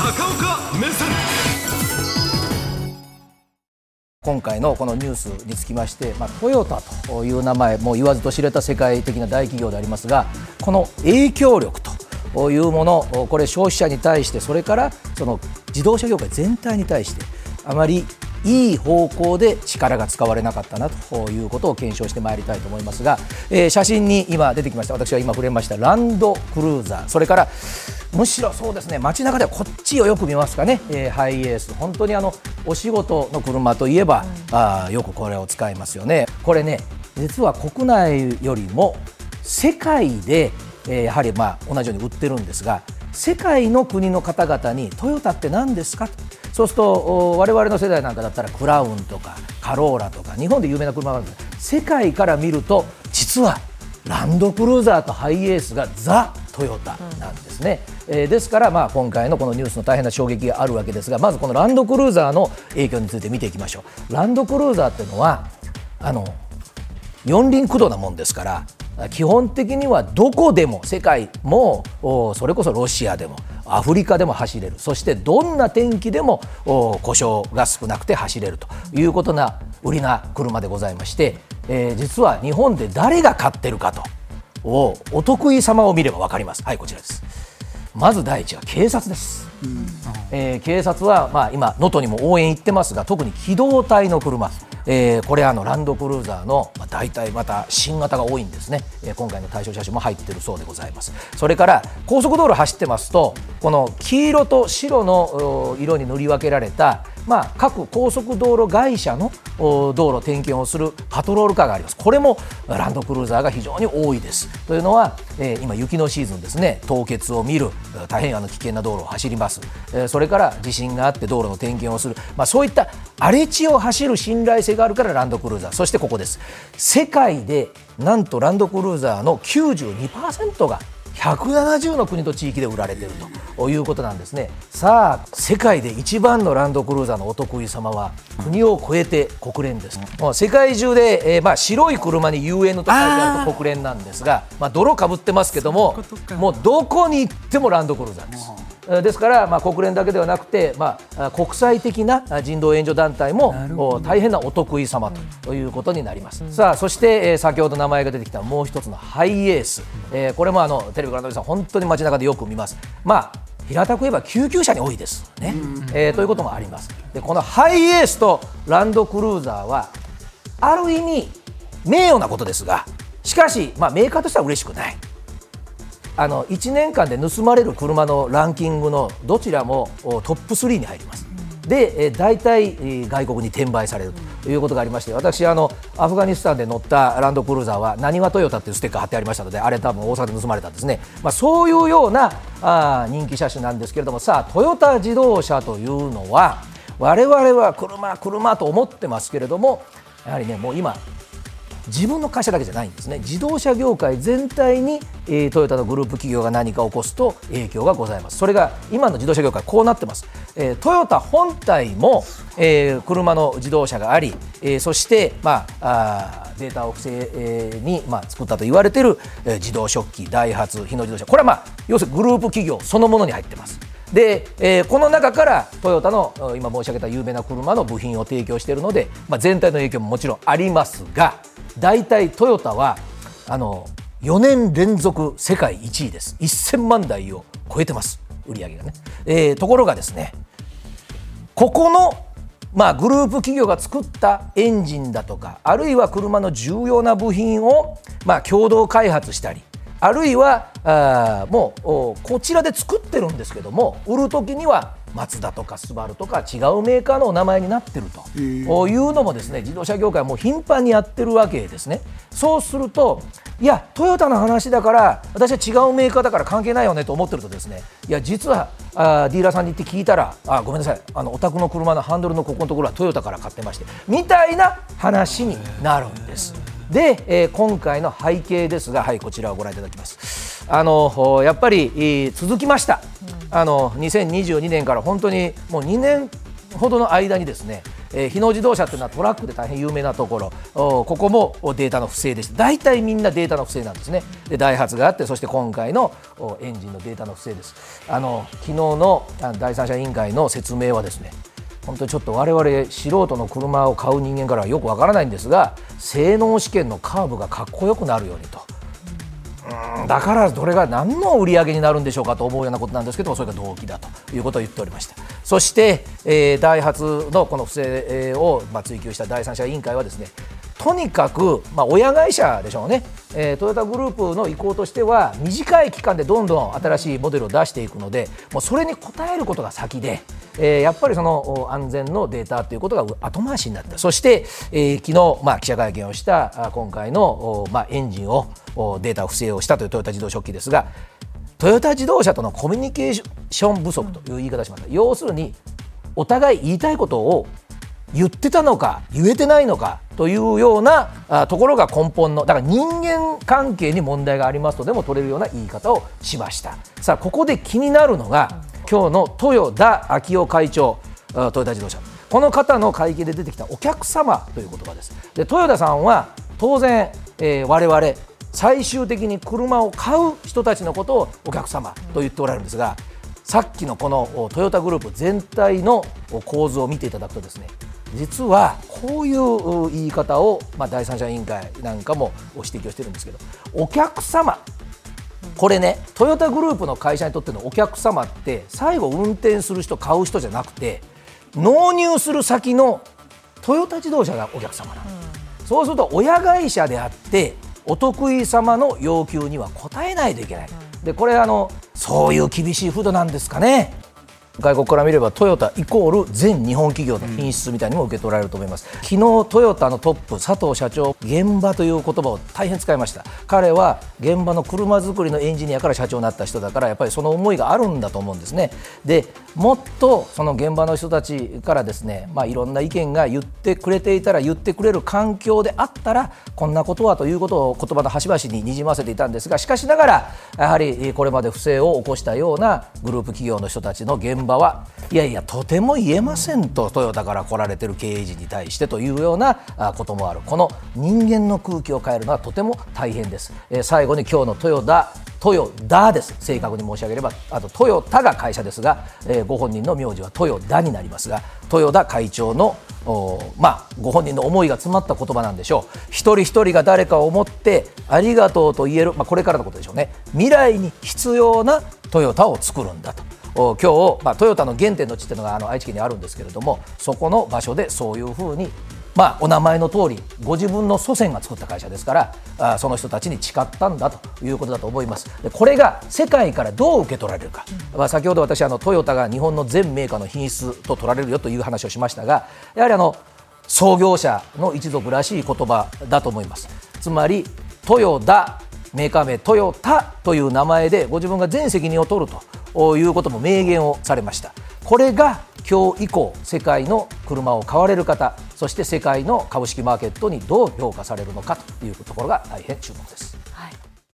高岡目線。今回のこのニュースにつきまして、まあ、トヨタという名前もう言わずと知れた世界的な大企業でありますがこの影響力というものこれ消費者に対してそれからその自動車業界全体に対してあまりいい方向で力が使われなかったなということを検証してまいりたいと思いますが、えー、写真に今出てきました。私は今触れました。ランドクルーザー。それからむしろそうですね。街中ではこっちをよく見ますかね、えー、ハイエース。本当にあのお仕事の車といえば、うん、あよくこれを使いますよね。これね実は国内よりも世界で、えー、やはりまあ同じように売ってるんですが世界の国の方々にトヨタって何ですかとそうすると我々の世代なんかだったらクラウンとかカローラとか日本で有名な車があるんです。世界から見ると実はランドクルーザーとハイエースがザ・トヨタなんですね、うん、えー、ですから、今回のこのニュースの大変な衝撃があるわけですがまずこのランドクルーザーの影響について見ていきましょう。ランドクルーザーっていうのはあの四輪駆動なもんですから基本的にはどこでも世界もそれこそロシアでもアフリカでも走れる。そしてどんな天気でも故障が少なくて走れるということな売りな車でございまして、えー、実は日本で誰が買ってるかとおお得意様を見れば分かります。はいこちらです。まず第一は警察です、うん、えー、警察は、まあ、今能登にも応援行ってますが特に機動隊の車。えー、これあのランドクルーザーの、まあ、大体また新型が多いんですね、えー、今回の対象車種も入っているそうでございます。それから高速道路走ってますとこの黄色と白の色に塗り分けられたまあ、各高速道路会社の道路点検をするパトロールカーがあります、これもランドクルーザーが非常に多いです。というのは、えー、今、雪のシーズンですね、凍結を見る、大変あの危険な道路を走ります、えー、それから地震があって道路の点検をする、まあ、そういった荒れ地を走る信頼性があるからランドクルーザー、そしてここです、世界でなんとランドクルーザーの92%が170の国と地域で売られているということなんですね。さあ世界で一番のランドクルーザーのお得意様は国を超えて国連です、もう世界中で、えー、まあ、白い車に UN と書いてあると国連なんですがまあ、泥かぶってますけどももうどこに行ってもランドクルーザーです。ですから、まあ、国連だけではなくて、まあ、国際的な人道援助団体も大変なお得意様ということになります、うん、さあそして、えー、先ほど名前が出てきたもう一つのハイエース、えー、これもあのテレビご覧の皆さん本当に街中でよく見ます。まあ平たく言えば救急車に多いですね、えー、ということもあります。でこのハイエースとランドクルーザーはある意味名誉なことですがしかし、まあ、メーカーとしては嬉しくないあの1年間で盗まれる車のランキングのどちらもトップ3に入ります。で大体外国に転売されるということがありまして私あのアフガニスタンで乗ったランドクルーザーはなにわトヨタっていうステッカー貼ってありましたのであれ多分大阪で盗まれたんですね、まあ、そういうようなあ人気車種なんですけれどもさあトヨタ自動車というのは我々は車車と思ってますけれどもやはりねもう今自分の会社だけじゃないんですね。自動車業界全体に、えー、トヨタのグループ企業が何か起こすと影響がございます。それが今の自動車業界こうなってます、えー、トヨタ本体も、えー、車の自動車があり、え、そして、まあ、あデータを不正に、まあ、作ったと言われている、え、自動食器ダイハツ日野自動車。これは、まあ、要するにグループ企業そのものに入ってます。で、えー、この中からトヨタの今申し上げた有名な車の部品を提供しているので、まあ、全体の影響ももちろんありますが大体トヨタはあの4年連続世界1位です。1000万台を超えてます。売り上げがね、えー、ところがですねここのまあ、グループ企業が作ったエンジンだとかあるいは車の重要な部品を、まあ、共同開発したりあるいはあもうこちらで作ってるんですけども売る時にはマツダとかスバルとか違うメーカーのお名前になってるというのもですね自動車業界はもう頻繁にやってるわけですね。そうするといやトヨタの話だから私は違うメーカーだから関係ないよねと思ってるとですねいや実はあディーラーさんに行って聞いたらあごめんなさいあのお宅の車のハンドルのここのところはトヨタから買ってましてみたいな話になるんです。で、えー、今回の背景ですが、はい、こちらをご覧いただきます。あのやっぱり続きました、あの2022年から本当にもう2年ほどの間にですね、えー、日野自動車というのはトラックで大変有名なところ。ここもデータの不正でした。大体みんなデータの不正なんですね。でダイハツがあってそして今回のエンジンのデータの不正です。あの昨日の第三者委員会の説明はですね本当にちょっと我々素人の車を買う人間からはよくわからないんですが性能試験のカーブがかっこよくなるようにと。だからどれが何の売り上げになるんでしょうかと思うようなことなんですけどもそれが動機だということを言っておりましたそして、え、ダイハツのこの不正を、ま、追及した第三者委員会はですねとにかく、まあ、親会社でしょうね、えー、トヨタグループの意向としては短い期間でどんどん新しいモデルを出していくのでもうそれに応えることが先で、えー、やっぱりその安全のデータということが後回しになったそして、えー、昨日、まあ、記者会見をした今回の、まあ、エンジンをデータ不正をしたというトヨタ自動食器ですがトヨタ自動車とのコミュニケーション不足という言い方をしました、要するにお互い言いたいことを言ってたのか言えてないのかというようなあところが根本のだから人間関係に問題がありますとでも取れるような言い方をしました。さあここで気になるのが今日の豊田昭夫会長トヨタ自動車。この方の会見で出てきたお客様という言葉です。で豊田さんは当然、えー、我々最終的に車を買う人たちのことをお客様と言っておられるんですがさっきのこのトヨタグループ全体の構図を見ていただくとですね実はこういう言い方を、まあ、第三者委員会なんかも指摘をしてるんですけどお客様これねトヨタグループの会社にとってのお客様って最後運転する人買う人じゃなくて納入する先のトヨタ自動車がお客様なの、うん、そうすると親会社であってお得意様の要求には応えないといけない、うん、でこれあのそういう厳しい風土なんですかね外国から見ればトヨタイコール全日本企業の品質みたいにも受け取られると思います、うん、昨日トヨタのトップ佐藤社長現場という言葉を大変使いました。彼は現場の車作りのエンジニアから社長になった人だからやっぱりその思いがあるんだと思うんですね。でもっとその現場の人たちからですねまあいろんな意見が言ってくれていたら言ってくれる環境であったらこんなことはということを言葉の端々ににじませていたんですがしかしながらやはりこれまで不正を起こしたようなグループ企業の人たちの現場現場はいやいやとても言えませんとトヨタから来られてる経営陣に対してというようなこともある。この人間の空気を変えるのはとても大変です、えー、最後に今日のトヨタトヨダです。正確に申し上げれば。あとトヨタが会社ですが、えー、ご本人の名字はトヨダになりますが豊田会長のまあ、ご本人の思いが詰まった言葉なんでしょう。一人一人が誰かを思ってありがとうと言える、まあ、これからのことでしょうね。未来に必要なトヨタを作るんだと。今日、まあ、トヨタの原点の地っていうのがあの愛知県にあるんですけれどもそこの場所でそういうふうにまあ、お名前の通りご自分の祖先が作った会社ですからあその人たちに誓ったんだということだと思います。でこれが世界からどう受け取られるか、まあ、先ほど私あのトヨタが日本の全メーカーの品質と取られるよという話をしましたがやはりあの創業者の一族らしい言葉だと思います。つまりトヨタメーカー名トヨタという名前でご自分が全責任を取ると。いうことも明言をされましたこれが今日以降世界の車を買われる方そして世界の株式マーケットにどう評価されるのかというところが大変注目です。はい